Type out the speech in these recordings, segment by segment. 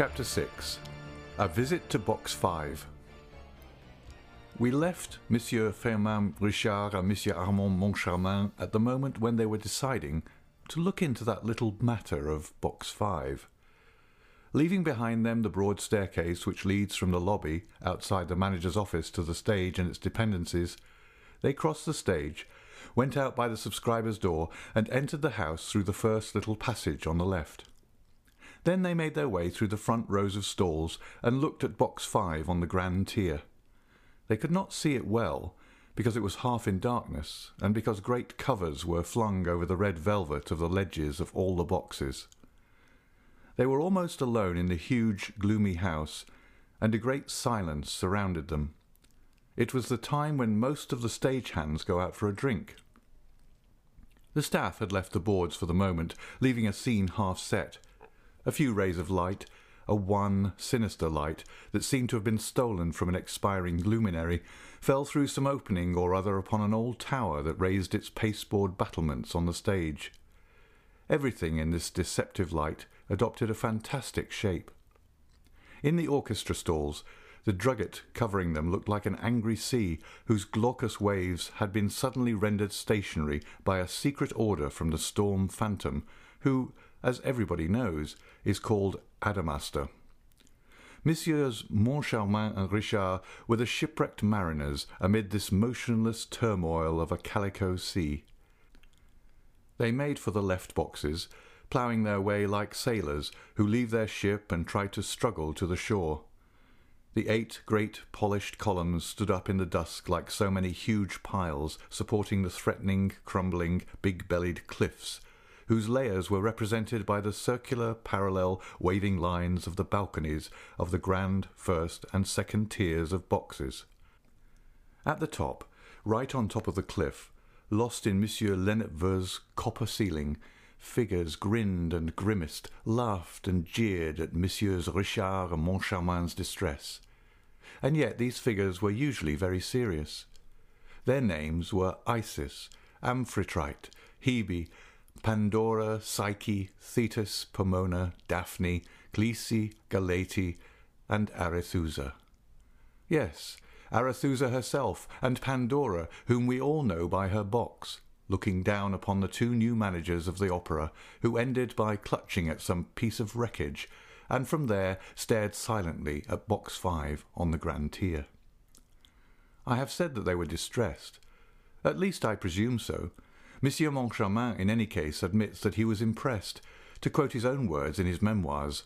Chapter 6 A Visit to Box 5. We left Monsieur Firmin Richard and Monsieur Armand Moncharmin at the moment when they were deciding to look into that little matter of Box 5. Leaving behind them the broad staircase which leads from the lobby outside the manager's office to the stage and its dependencies, they crossed the stage, went out by the subscriber's door, and entered the house through the first little passage on the left. Then they made their way through the front rows of stalls and looked at box five on the grand tier. They could not see it well, because it was half in darkness, and because great covers were flung over the red velvet of the ledges of all the boxes. They were almost alone in the huge, gloomy house, and a great silence surrounded them. It was the time when most of the stage hands go out for a drink. The staff had left the boards for the moment, leaving a scene half set. A few rays of light, a wan, sinister light that seemed to have been stolen from an expiring luminary, fell through some opening or other upon an old tower that raised its pasteboard battlements on the stage. Everything in this deceptive light adopted a fantastic shape. In the orchestra stalls, the drugget covering them looked like an angry sea whose glaucous waves had been suddenly rendered stationary by a secret order from the storm phantom, who, as everybody knows, is called Adamastor. Messieurs Moncharmin and Richard were the shipwrecked mariners amid this motionless turmoil of a calico sea. They made for the left boxes, ploughing their way like sailors who leave their ship and try to struggle to the shore. The eight great polished columns stood up in the dusk like so many huge piles supporting the threatening, crumbling, big bellied cliffs, whose layers were represented by the circular, parallel, waving lines of the balconies of the grand first and second tiers of boxes. At the top, right on top of the cliff, lost in Monsieur Lenepveu's copper ceiling, figures grinned and grimaced, laughed and jeered at Messieurs Richard and Moncharmin's distress. And yet these figures were usually very serious. Their names were Isis, Amphitrite, Hebe, Pandora, Psyche, Thetis, Pomona, Daphne, Cleese, Galate, and Arethusa. Yes, Arethusa herself, and Pandora, whom we all know by her box, looking down upon the two new managers of the opera, who ended by clutching at some piece of wreckage, and from there stared silently at box five on the grand tier. I have said that they were distressed. At least I presume so. Monsieur Moncharmin, in any case, admits that he was impressed. To quote his own words in his memoirs,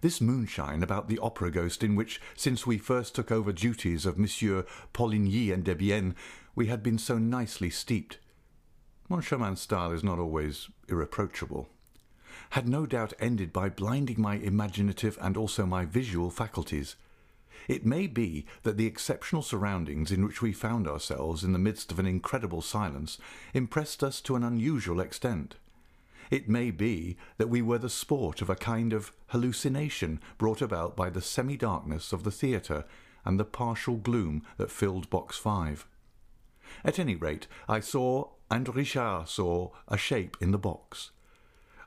this moonshine about the opera ghost in which, since we first took over duties of Monsieur Poligny and Debienne, we had been so nicely steeped, Moncharmin's style is not always irreproachable, had no doubt ended by blinding my imaginative and also my visual faculties. It may be that the exceptional surroundings in which we found ourselves in the midst of an incredible silence impressed us to an unusual extent. It may be that we were the sport of a kind of hallucination brought about by the semi darkness of the theatre and the partial gloom that filled box five. At any rate, I saw and Richard saw a shape in the box.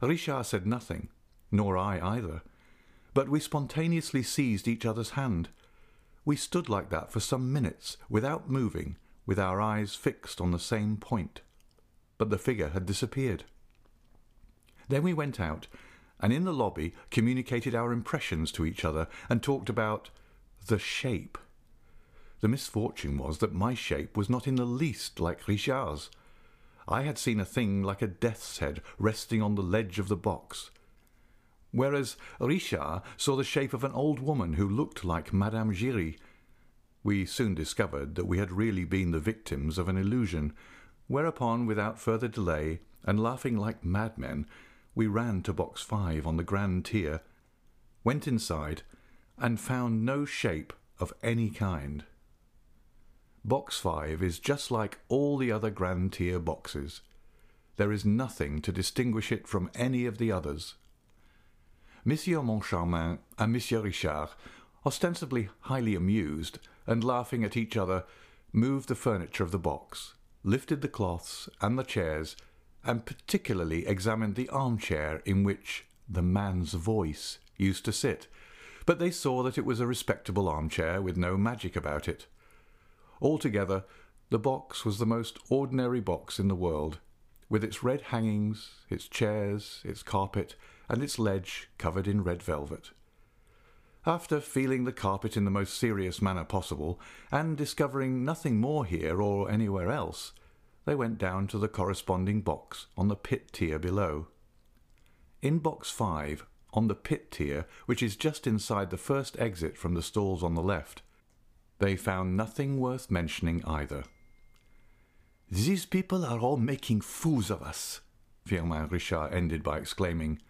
Richard said nothing, nor I either, but we spontaneously seized each other's hand. We stood like that for some minutes, without moving, with our eyes fixed on the same point. But the figure had disappeared. Then we went out, and in the lobby communicated our impressions to each other and talked about the shape. The misfortune was that my shape was not in the least like Richard's. I had seen a thing like a death's head resting on the ledge of the box, whereas Richard saw the shape of an old woman who looked like Madame Giry. We soon discovered that we had really been the victims of an illusion, whereupon, without further delay, and laughing like madmen, we ran to box five on the grand tier, went inside, and found no shape of any kind. Box 5 is just like all the other Grand Tier boxes. There is nothing to distinguish it from any of the others. Monsieur Moncharmin and Monsieur Richard, ostensibly highly amused and laughing at each other, moved the furniture of the box, lifted the cloths and the chairs, and particularly examined the armchair in which the man's voice used to sit, but they saw that it was a respectable armchair with no magic about it. Altogether, the box was the most ordinary box in the world, with its red hangings, its chairs, its carpet, and its ledge covered in red velvet. After feeling the carpet in the most serious manner possible, and discovering nothing more here or anywhere else, they went down to the corresponding box on the pit tier below. In box five, on the pit tier, which is just inside the first exit from the stalls on the left, they found nothing worth mentioning either. These people are all making fools of us, Firmin Richard ended by exclaiming.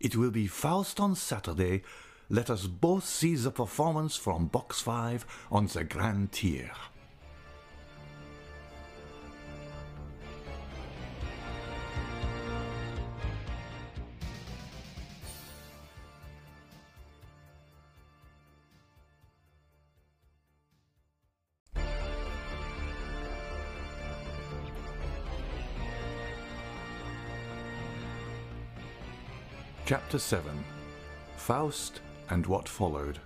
It will be Faust on Saturday. Let us both see the performance from Box 5 on the Grand Tier. Chapter 7 Faust and What Followed.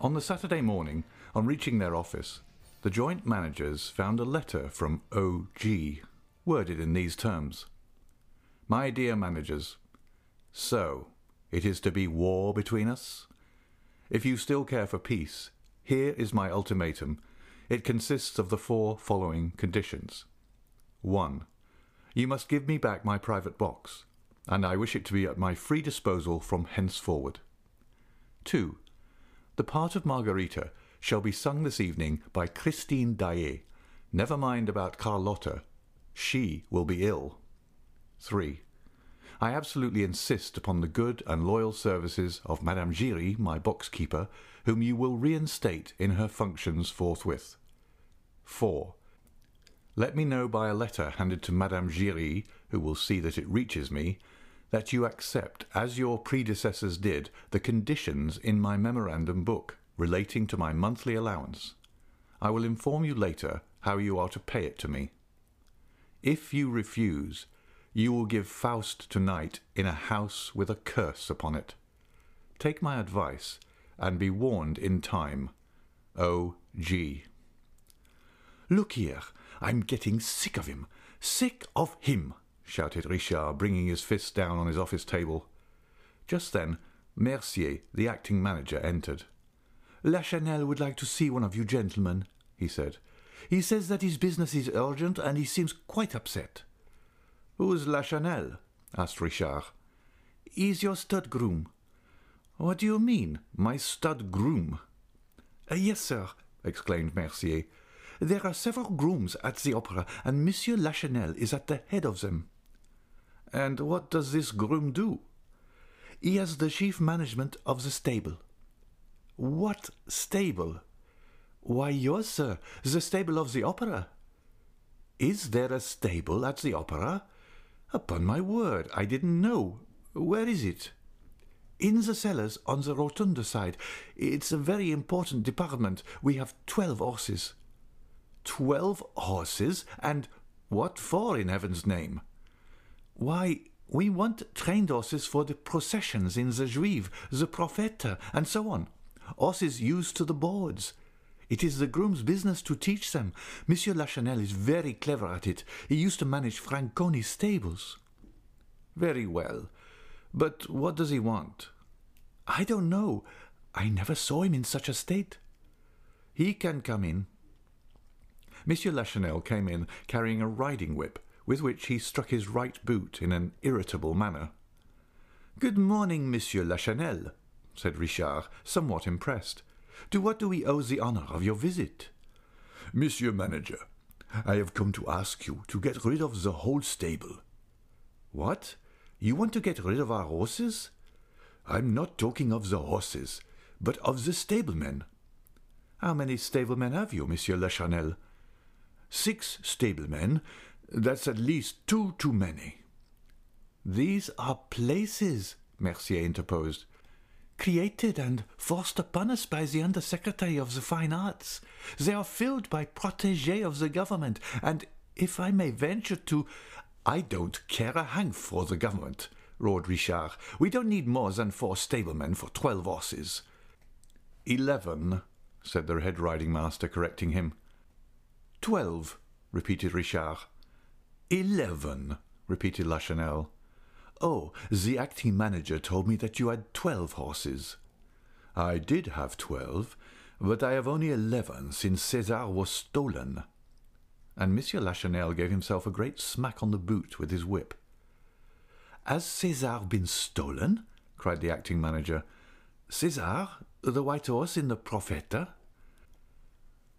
On the Saturday morning, on reaching their office, the joint managers found a letter from OG, worded in these terms My dear managers, so it is to be war between us? If you still care for peace, here is my ultimatum. It consists of the four following conditions. 1. You must give me back my private box and I wish it to be at my free disposal from henceforward. 2. The part of Margarita shall be sung this evening by Christine Daae. Never mind about Carlotta. She will be ill. 3. I absolutely insist upon the good and loyal services of Madame Giry, my box-keeper, whom you will reinstate in her functions forthwith. 4. Let me know by a letter handed to Madame Giry, who will see that it reaches me, that you accept, as your predecessors did, the conditions in my memorandum book relating to my monthly allowance. I will inform you later how you are to pay it to me. If you refuse, you will give Faust tonight in a house with a curse upon it. Take my advice and be warned in time. O. G. Look here, I'm getting sick of him. Sick of him shouted Richard, bringing his fist down on his office table. Just then, Mercier, the acting manager, entered. Lachenel would like to see one of you gentlemen, he said. He says that his business is urgent, and he seems quite upset. Who's Lachenel? asked Richard. He's your stud groom. What do you mean, my stud groom? Uh, yes, sir, exclaimed Mercier. There are several grooms at the opera, and Monsieur Lachenel is at the head of them. And what does this groom do? He has the chief management of the stable. What stable? Why, yours, sir, the stable of the opera. Is there a stable at the opera? Upon my word, I didn't know. Where is it? In the cellars on the rotunda side. It's a very important department. We have twelve horses. Twelve horses? And what for, in heaven's name? Why, we want trained horses for the processions in the Juive, the Profeta, and so on. Horses used to the boards. It is the groom's business to teach them. Monsieur Lachenel is very clever at it. He used to manage Franconi's stables. Very well. But what does he want? I don't know. I never saw him in such a state. He can come in. Monsieur Lachenel came in carrying a riding whip with which he struck his right boot in an irritable manner. Good morning, Monsieur Lachenel, said Richard, somewhat impressed. To what do we owe the honour of your visit? Monsieur Manager, I have come to ask you to get rid of the whole stable. What? You want to get rid of our horses? I'm not talking of the horses, but of the stablemen. How many stablemen have you, Monsieur Lachenel? Six stablemen, that's at least two too many. These are places, Mercier interposed, created and forced upon us by the Under Secretary of the Fine Arts. They are filled by protégés of the government, and if I may venture to. I don't care a hang for the government. roared Richard. We don't need more than four stablemen for twelve horses. Eleven, said the head riding master, correcting him. Twelve, repeated Richard. Eleven, repeated Lachenel. Oh, the acting manager told me that you had twelve horses. I did have twelve, but I have only eleven since César was stolen. And Monsieur Lachenel gave himself a great smack on the boot with his whip. Has César been stolen? cried the acting manager. César, the white horse in the Profeta?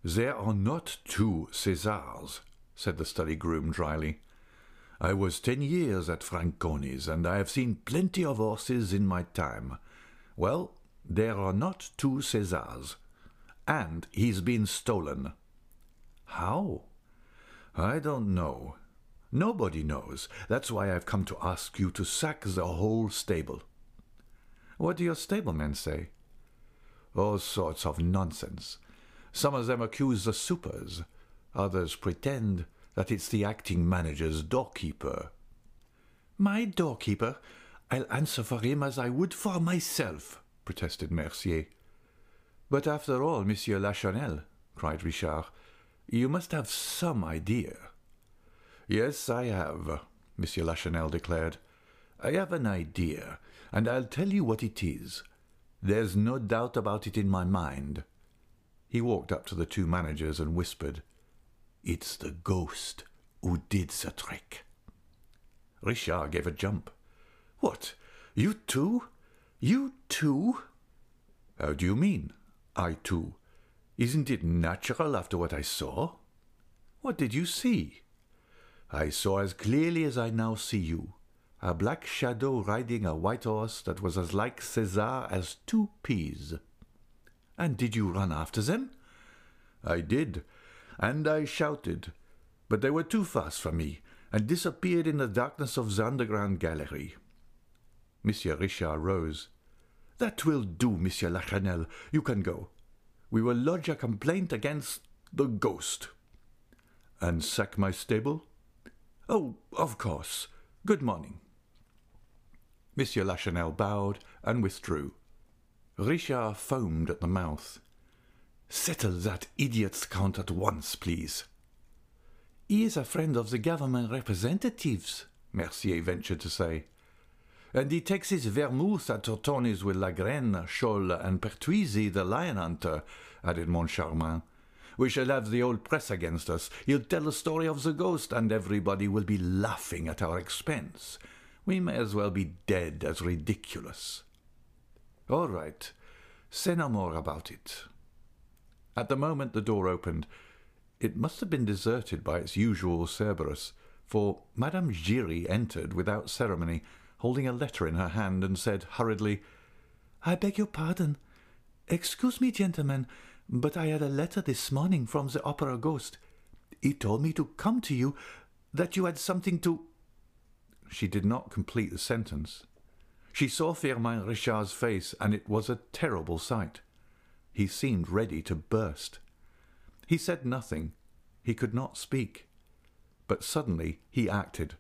There are not two Césars, said the study groom dryly. I was ten years at Franconi's, and I have seen plenty of horses in my time. Well, there are not two Césars. And he's been stolen. How? I don't know. Nobody knows. That's why I've come to ask you to sack the whole stable. What do your stablemen say? All sorts of nonsense. Some of them accuse the supers. Others pretend that it's the acting manager's doorkeeper. My doorkeeper? I'll answer for him as I would for myself, protested Mercier. But after all, Monsieur Lachenel, cried Richard, you must have some idea. Yes, I have, Monsieur Lachenel declared. I have an idea, and I'll tell you what it is. There's no doubt about it in my mind. He walked up to the two managers and whispered, It's the ghost who did the trick. Richard gave a jump. What? You too? You too? How do you mean, I too? Isn't it natural after what I saw? What did you see? I saw as clearly as I now see you a black shadow riding a white horse that was as like César as two peas. And did you run after them? I did, and I shouted, but they were too fast for me, and disappeared in the darkness of the underground gallery. Monsieur Richard rose. That will do, Monsieur Lachenel. You can go. We will lodge a complaint against the ghost. And sack my stable? Oh, of course. Good morning. Monsieur Lachenel bowed and withdrew. Richard foamed at the mouth. Settle that idiot's count at once, please. He is a friend of the government representatives, Mercier ventured to say. And he takes his vermouth at Tortoni's with Lagrene, Scholl, and Pertuiset, the lion hunter, added Moncharmin. We shall have the old press against us. He'll tell the story of the ghost, and everybody will be laughing at our expense. We may as well be dead as ridiculous. All right. Say no more about it. At the moment the door opened, it must have been deserted by its usual Cerberus, for Madame Giry entered without ceremony, holding a letter in her hand, and said hurriedly, I beg your pardon. Excuse me, gentlemen, but I had a letter this morning from the opera ghost. He told me to come to you, that you had something to. She did not complete the sentence. She saw Firmin Richard's face, and it was a terrible sight. He seemed ready to burst. He said nothing. He could not speak. But suddenly he acted.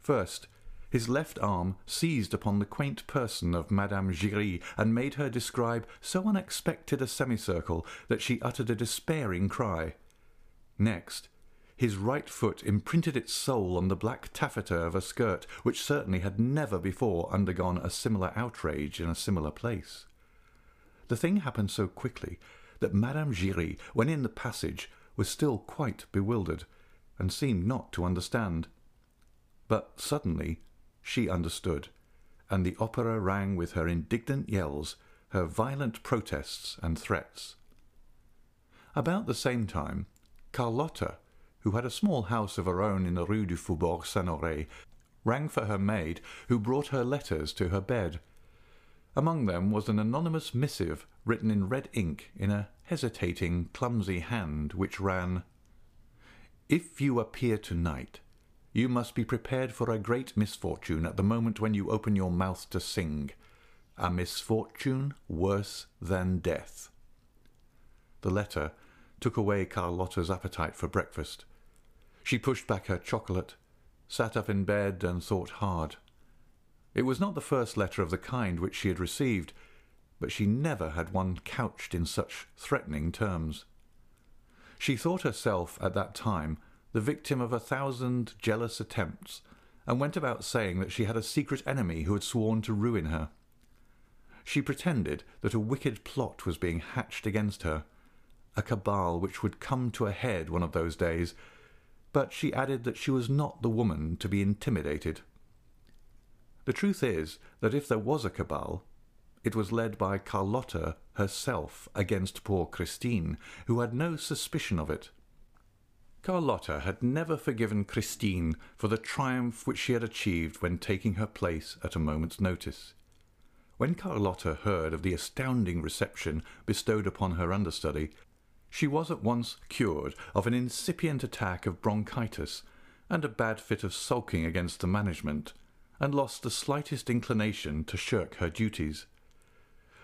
First, his left arm seized upon the quaint person of Madame Giry and made her describe so unexpected a semicircle that she uttered a despairing cry. Next, his right foot imprinted its sole on the black taffeta of a skirt which certainly had never before undergone a similar outrage in a similar place. The thing happened so quickly that Madame Giry, when in the passage, was still quite bewildered, and seemed not to understand. But suddenly she understood, and the opera rang with her indignant yells, her violent protests and threats. About the same time, Carlotta, who had a small house of her own in the Rue du Faubourg Saint Honoré, rang for her maid, who brought her letters to her bed. Among them was an anonymous missive written in red ink in a hesitating, clumsy hand, which ran If you appear tonight, you must be prepared for a great misfortune at the moment when you open your mouth to sing, a misfortune worse than death. The letter took away Carlotta's appetite for breakfast. She pushed back her chocolate, sat up in bed, and thought hard. It was not the first letter of the kind which she had received, but she never had one couched in such threatening terms. She thought herself at that time the victim of a thousand jealous attempts, and went about saying that she had a secret enemy who had sworn to ruin her. She pretended that a wicked plot was being hatched against her, a cabal which would come to a head one of those days, but she added that she was not the woman to be intimidated. The truth is that if there was a cabal, it was led by Carlotta herself against poor Christine, who had no suspicion of it. Carlotta had never forgiven Christine for the triumph which she had achieved when taking her place at a moment's notice. When Carlotta heard of the astounding reception bestowed upon her understudy, she was at once cured of an incipient attack of bronchitis and a bad fit of sulking against the management, and lost the slightest inclination to shirk her duties.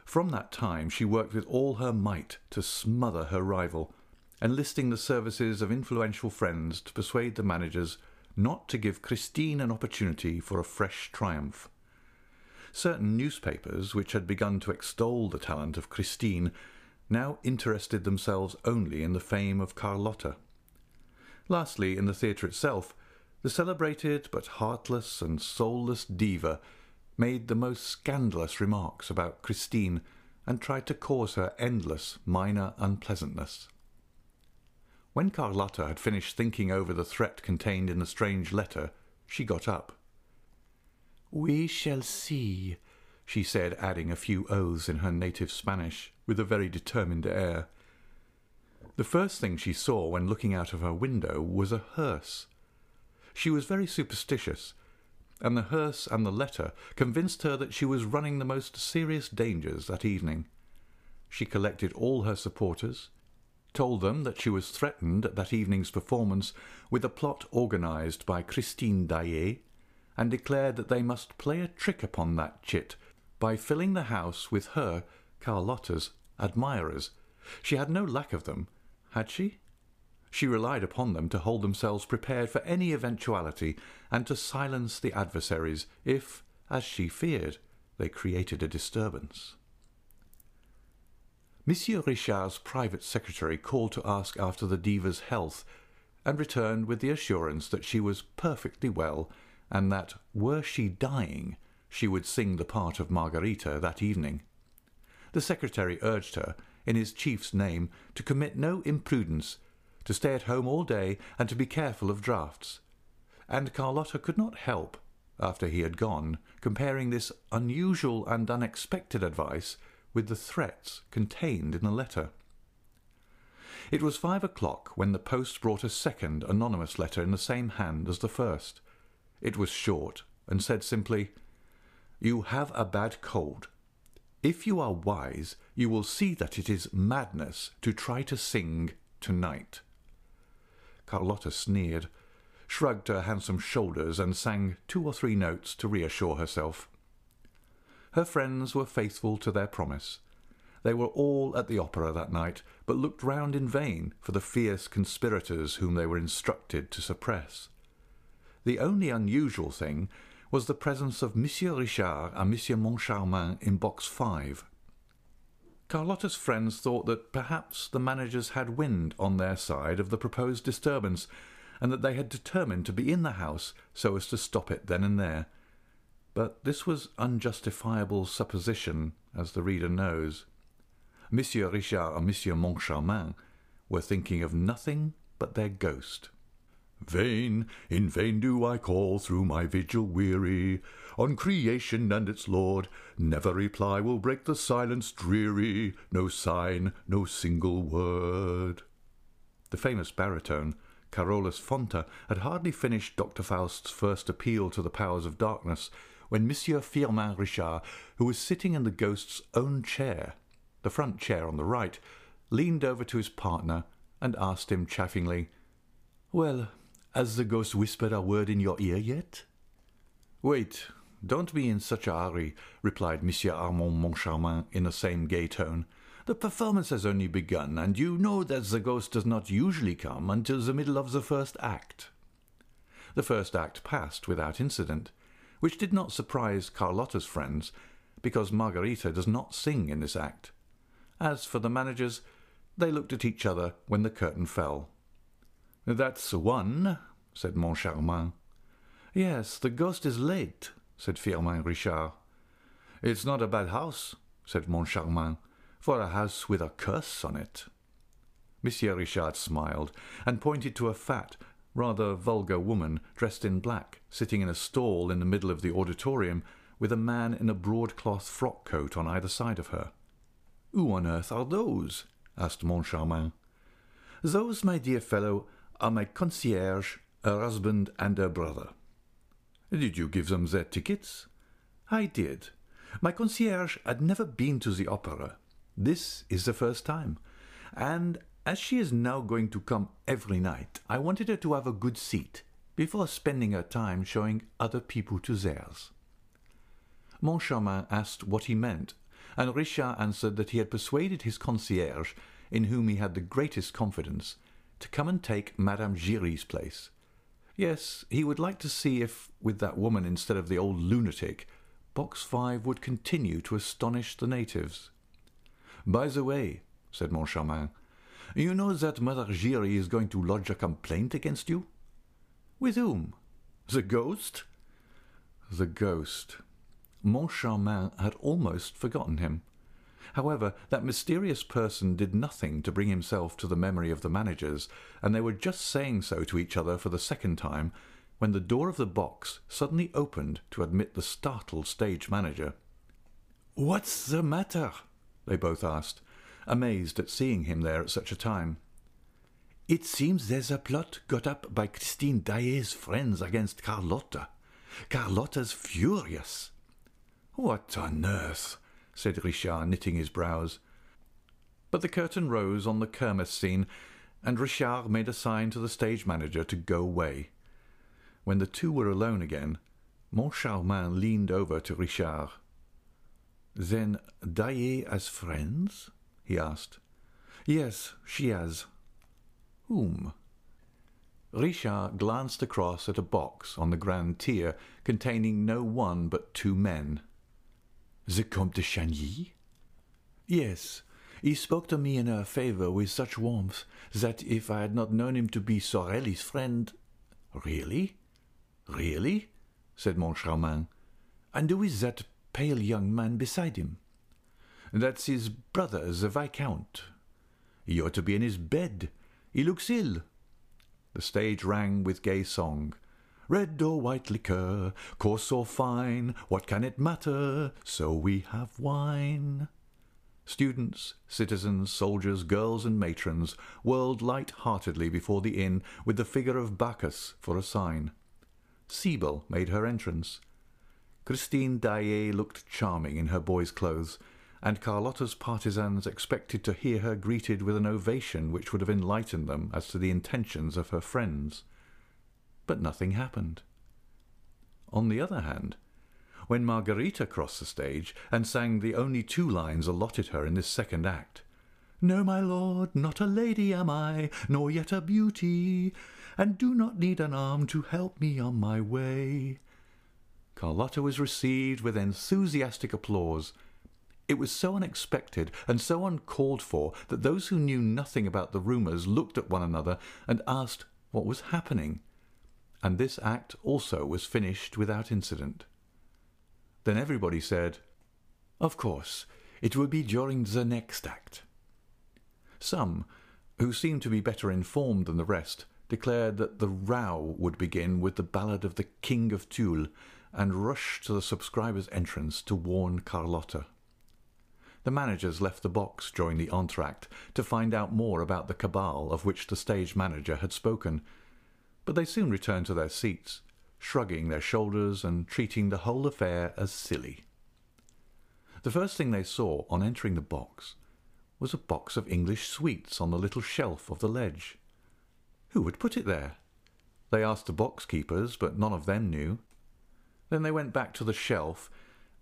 From that time she worked with all her might to smother her rival, enlisting the services of influential friends to persuade the managers not to give Christine an opportunity for a fresh triumph. Certain newspapers, which had begun to extol the talent of Christine, now interested themselves only in the fame of Carlotta. Lastly, in the theatre itself, the celebrated but heartless and soulless diva made the most scandalous remarks about Christine and tried to cause her endless minor unpleasantness. When Carlotta had finished thinking over the threat contained in the strange letter, she got up. We shall see, she said, adding a few oaths in her native Spanish, with a very determined air. The first thing she saw when looking out of her window was a hearse. She was very superstitious, and the hearse and the letter convinced her that she was running the most serious dangers that evening. She collected all her supporters, told them that she was threatened at that evening's performance with a plot organized by Christine Daae, and declared that they must play a trick upon that chit by filling the house with her, Carlotta's, admirers. She had no lack of them, had she? She relied upon them to hold themselves prepared for any eventuality and to silence the adversaries if, as she feared, they created a disturbance. Monsieur Richard's private secretary called to ask after the diva's health, and returned with the assurance that she was perfectly well, and that, were she dying, she would sing the part of Margarita that evening. The secretary urged her, in his chief's name, to commit no imprudence, to stay at home all day, and to be careful of draughts. And Carlotta could not help, after he had gone, comparing this unusual and unexpected advice with the threats contained in the letter. It was five o'clock when the post brought a second anonymous letter in the same hand as the first. It was short and said simply, You have a bad cold. If you are wise, you will see that it is madness to try to sing tonight. Carlotta sneered, shrugged her handsome shoulders, and sang two or three notes to reassure herself. Her friends were faithful to their promise. They were all at the opera that night, but looked round in vain for the fierce conspirators whom they were instructed to suppress. The only unusual thing was the presence of Monsieur Richard and Monsieur Moncharmin in box five. Carlotta's friends thought that perhaps the managers had wind on their side of the proposed disturbance, and that they had determined to be in the house so as to stop it then and there. But this was unjustifiable supposition, as the reader knows. Monsieur Richard and Monsieur Moncharmin were thinking of nothing but their ghost. Vain, in vain do I call through my vigil weary on creation and its Lord. Never reply will break the silence dreary, no sign, no single word. The famous baritone, Carolus Fonta, had hardly finished Dr. Faust's first appeal to the powers of darkness when Monsieur Firmin Richard, who was sitting in the ghost's own chair, the front chair on the right, leaned over to his partner and asked him chaffingly, Well, has the ghost whispered a word in your ear yet? Wait, don't be in such a hurry, replied Monsieur Armand Moncharmin in the same gay tone. The performance has only begun, and you know that the ghost does not usually come until the middle of the first act. The first act passed without incident which did not surprise Carlotta's friends, because Margarita does not sing in this act. As for the managers, they looked at each other when the curtain fell. That's one, said Moncharmin. Yes, the ghost is late, said Firmin Richard. It's not a bad house, said Moncharmin, for a house with a curse on it. Monsieur Richard smiled and pointed to a fat, rather vulgar woman dressed in black, sitting in a stall in the middle of the auditorium with a man in a broadcloth frock coat on either side of her. Who on earth are those? asked Moncharmin. Those, my dear fellow, are my concierge, her husband, and her brother. Did you give them their tickets? I did. My concierge had never been to the opera. This is the first time. And as she is now going to come every night, I wanted her to have a good seat before spending her time showing other people to theirs. Moncharmin asked what he meant, and Richard answered that he had persuaded his concierge, in whom he had the greatest confidence, to come and take Madame Giry's place. Yes, he would like to see if, with that woman instead of the old lunatic, Box Five would continue to astonish the natives. By the way, said Moncharmin, you know that Mother Giry is going to lodge a complaint against you? With whom? The ghost? The ghost. Moncharmin had almost forgotten him. However, that mysterious person did nothing to bring himself to the memory of the managers, and they were just saying so to each other for the second time when the door of the box suddenly opened to admit the startled stage manager. What's the matter? they both asked amazed at seeing him there at such a time. It seems there's a plot got up by Christine Daae's friends against Carlotta. Carlotta's furious. What on earth? Said Richard, knitting his brows. But the curtain rose on the Kermesse scene, and Richard made a sign to the stage manager to go away. When the two were alone again, Moncharmin leaned over to Richard. Then Daae has friends? he asked. Yes, she has. Whom? Richard glanced across at a box on the grand tier containing no one but two men. The Comte de Chagny? Yes. He spoke to me in her favour with such warmth that if I had not known him to be Sorelli's friend. Really? Really? said Moncharmin. And who is that pale young man beside him? That's his brother, the Viscount. He ought to be in his bed. He looks ill. The stage rang with gay song. Red or white liquor, coarse or fine, what can it matter? So we have wine. Students, citizens, soldiers, girls, and matrons whirled light-heartedly before the inn with the figure of Bacchus for a sign. Siebel made her entrance. Christine Daae looked charming in her boy's clothes, and Carlotta's partisans expected to hear her greeted with an ovation which would have enlightened them as to the intentions of her friends. But nothing happened. On the other hand, when Margarita crossed the stage and sang the only two lines allotted her in this second act, No, my lord, not a lady am I, nor yet a beauty, and do not need an arm to help me on my way. Carlotta was received with enthusiastic applause, it was so unexpected and so uncalled for that those who knew nothing about the rumours looked at one another and asked what was happening. And this act also was finished without incident. Then everybody said, Of course, it will be during the next act. Some, who seemed to be better informed than the rest, declared that the row would begin with the ballad of the King of Thule and rushed to the subscribers' entrance to warn Carlotta. The managers left the box during the entr'acte to find out more about the cabal of which the stage manager had spoken, but they soon returned to their seats, shrugging their shoulders and treating the whole affair as silly. The first thing they saw on entering the box was a box of English sweets on the little shelf of the ledge. Who had put it there? They asked the box keepers, but none of them knew. Then they went back to the shelf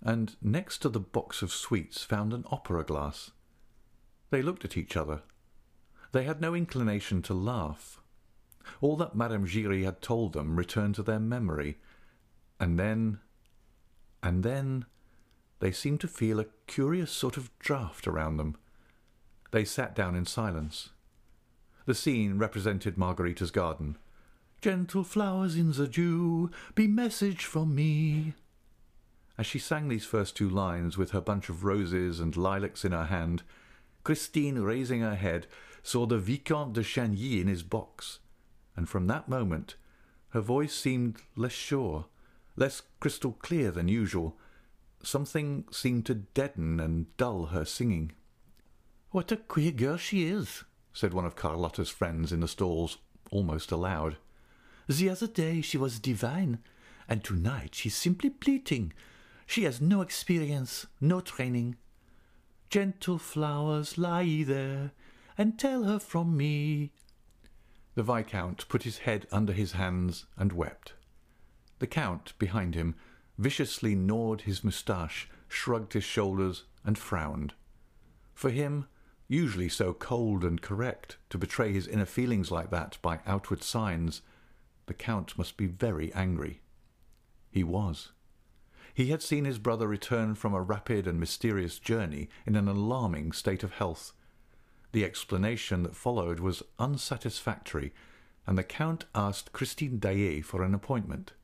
and next to the box of sweets found an opera glass. They looked at each other. They had no inclination to laugh. All that Madame Giry had told them returned to their memory, and then And then they seemed to feel a curious sort of draught around them. They sat down in silence. The scene represented Margarita's garden. Gentle flowers in the dew, be message from me. As she sang these first two lines with her bunch of roses and lilacs in her hand, Christine, raising her head, saw the Vicomte de Chagny in his box, and from that moment her voice seemed less sure, less crystal clear than usual. Something seemed to deaden and dull her singing. What a queer girl she is, said one of Carlotta's friends in the stalls, almost aloud. The other day she was divine, and tonight she's simply bleating. She has no experience, no training. Gentle flowers lie there, and tell her from me. The Viscount put his head under his hands and wept. The Count, behind him, viciously gnawed his moustache, shrugged his shoulders, and frowned. For him, usually so cold and correct, to betray his inner feelings like that by outward signs, the Count must be very angry. He was. He had seen his brother return from a rapid and mysterious journey in an alarming state of health. The explanation that followed was unsatisfactory, and the Count asked Christine Daae for an appointment.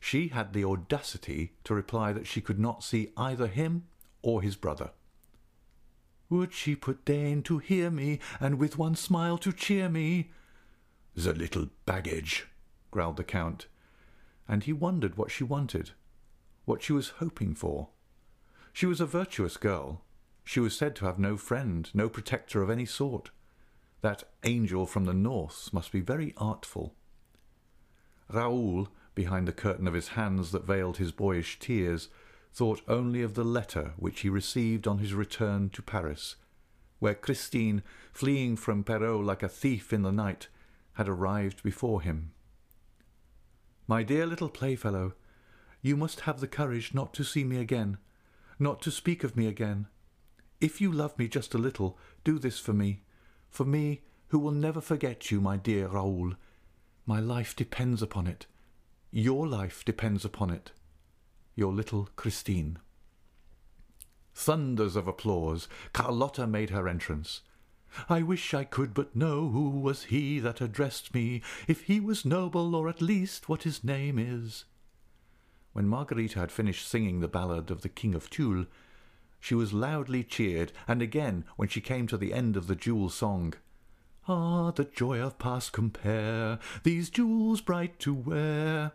She had the audacity to reply that she could not see either him or his brother. Would she put deign to hear me, and with one smile to cheer me? The little baggage, growled the Count, and he wondered what she wanted what she was hoping for. She was a virtuous girl. She was said to have no friend, no protector of any sort. That angel from the north must be very artful. Raoul, behind the curtain of his hands that veiled his boyish tears, thought only of the letter which he received on his return to Paris, where Christine, fleeing from Perros like a thief in the night, had arrived before him. My dear little playfellow, you must have the courage not to see me again, not to speak of me again. If you love me just a little, do this for me, for me who will never forget you, my dear Raoul. My life depends upon it. Your life depends upon it. Your little Christine. Thunders of applause. Carlotta made her entrance. I wish I could but know who was he that addressed me, if he was noble, or at least what his name is. When Margarita had finished singing the ballad of the King of Thule, she was loudly cheered, and again when she came to the end of the jewel song. Ah, the joy of past compare, these jewels bright to wear.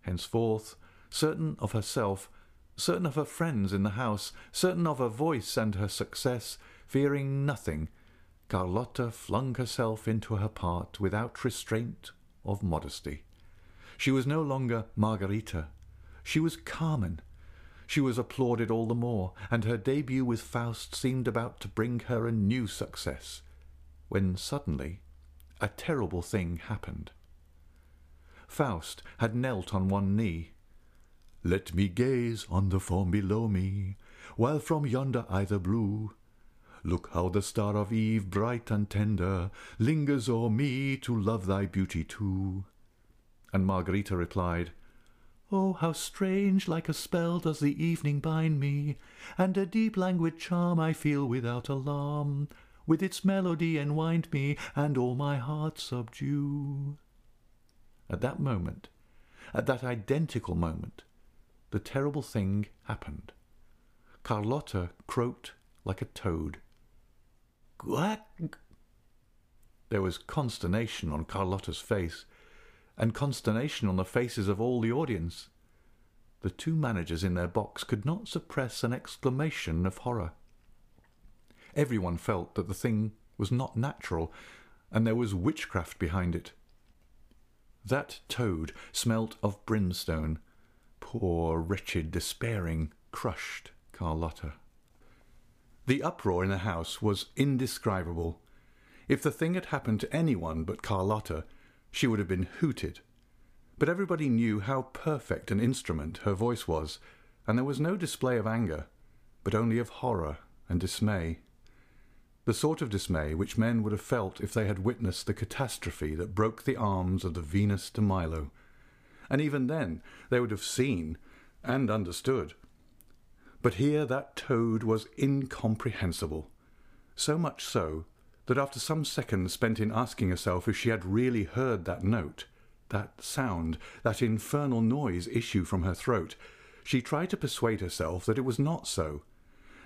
Henceforth, certain of herself, certain of her friends in the house, certain of her voice and her success, fearing nothing, Carlotta flung herself into her part without restraint of modesty. She was no longer Margarita. She was Carmen. She was applauded all the more, and her debut with Faust seemed about to bring her a new success, when suddenly a terrible thing happened. Faust had knelt on one knee. Let me gaze on the form below me, while from yonder eye the blue. Look how the star of eve, bright and tender, lingers o'er me to love thy beauty too. And Margarita replied, Oh, how strange like a spell does the evening bind me, and a deep languid charm I feel without alarm, with its melody enwind me, and all my heart subdue. At that moment, at that identical moment, the terrible thing happened. Carlotta croaked like a toad. Quack! There was consternation on Carlotta's face and consternation on the faces of all the audience. The two managers in their box could not suppress an exclamation of horror. Everyone felt that the thing was not natural, and there was witchcraft behind it. That toad smelt of brimstone. Poor, wretched, despairing, crushed Carlotta. The uproar in the house was indescribable. If the thing had happened to anyone but Carlotta, she would have been hooted. But everybody knew how perfect an instrument her voice was, and there was no display of anger, but only of horror and dismay. The sort of dismay which men would have felt if they had witnessed the catastrophe that broke the arms of the Venus de Milo. And even then they would have seen, and understood. But here that toad was incomprehensible, so much so that after some seconds spent in asking herself if she had really heard that note, that sound, that infernal noise issue from her throat, she tried to persuade herself that it was not so,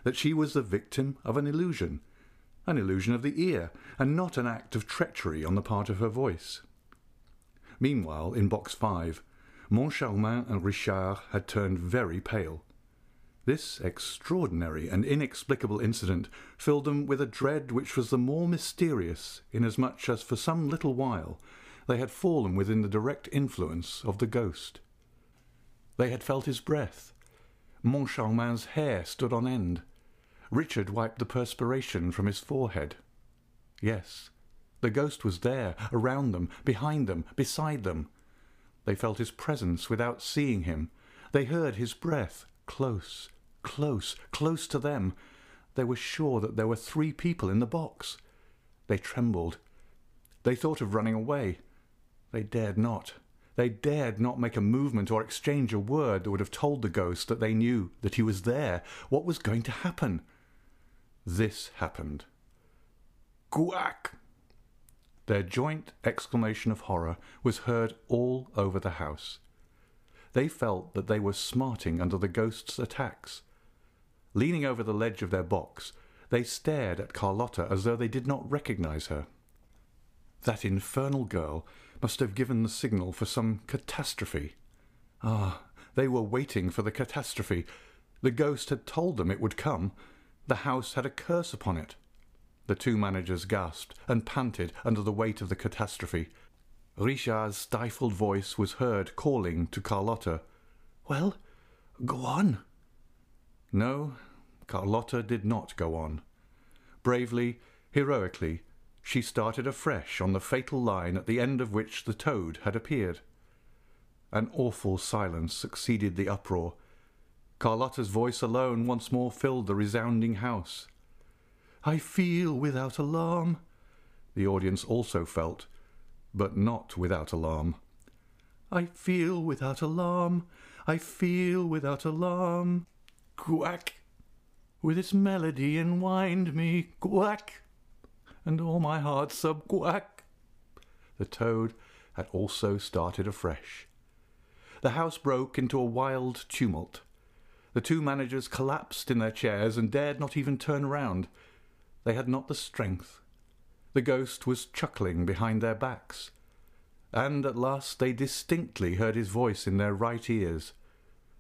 that she was the victim of an illusion, an illusion of the ear, and not an act of treachery on the part of her voice. Meanwhile, in box five, Moncharmin and Richard had turned very pale. This extraordinary and inexplicable incident filled them with a dread which was the more mysterious inasmuch as for some little while they had fallen within the direct influence of the ghost. They had felt his breath. Moncharmin's hair stood on end. Richard wiped the perspiration from his forehead. Yes, the ghost was there, around them, behind them, beside them. They felt his presence without seeing him. They heard his breath, close, close, close to them. They were sure that there were three people in the box. They trembled. They thought of running away. They dared not. They dared not make a movement or exchange a word that would have told the ghost that they knew that he was there. What was going to happen? This happened. Quack! Their joint exclamation of horror was heard all over the house. They felt that they were smarting under the ghost's attacks. Leaning over the ledge of their box, they stared at Carlotta as though they did not recognize her. That infernal girl must have given the signal for some catastrophe. Ah, they were waiting for the catastrophe. The ghost had told them it would come. The house had a curse upon it. The two managers gasped and panted under the weight of the catastrophe. Richard's stifled voice was heard calling to Carlotta. Well, go on. No, Carlotta did not go on. Bravely, heroically, she started afresh on the fatal line at the end of which the toad had appeared. An awful silence succeeded the uproar. Carlotta's voice alone once more filled the resounding house. I feel without alarm. The audience also felt, but not without alarm. I feel without alarm. I feel without alarm. Quack! With its melody enwind me, quack! And all my heart sub quack! The toad had also started afresh. The house broke into a wild tumult. The two managers collapsed in their chairs and dared not even turn round. They had not the strength. The ghost was chuckling behind their backs. And at last they distinctly heard his voice in their right ears.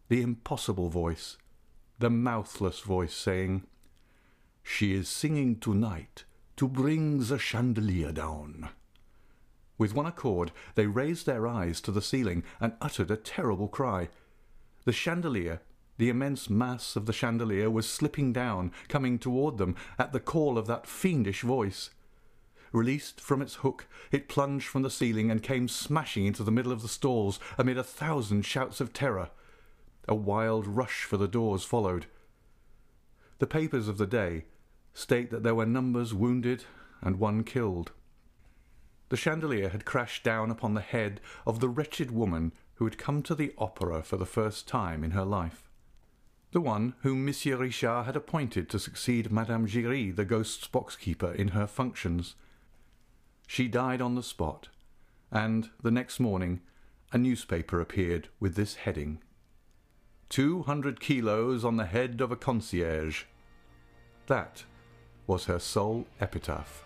The impossible voice, the mouthless voice saying, She is singing tonight to bring the chandelier down. With one accord, they raised their eyes to the ceiling and uttered a terrible cry. The chandelier the immense mass of the chandelier was slipping down, coming toward them at the call of that fiendish voice. Released from its hook, it plunged from the ceiling and came smashing into the middle of the stalls amid a thousand shouts of terror. A wild rush for the doors followed. The papers of the day state that there were numbers wounded and one killed. The chandelier had crashed down upon the head of the wretched woman who had come to the opera for the first time in her life the one whom Monsieur Richard had appointed to succeed Madame Giry, the ghost's box-keeper, in her functions. She died on the spot, and the next morning a newspaper appeared with this heading Two hundred kilos on the head of a concierge. That was her sole epitaph.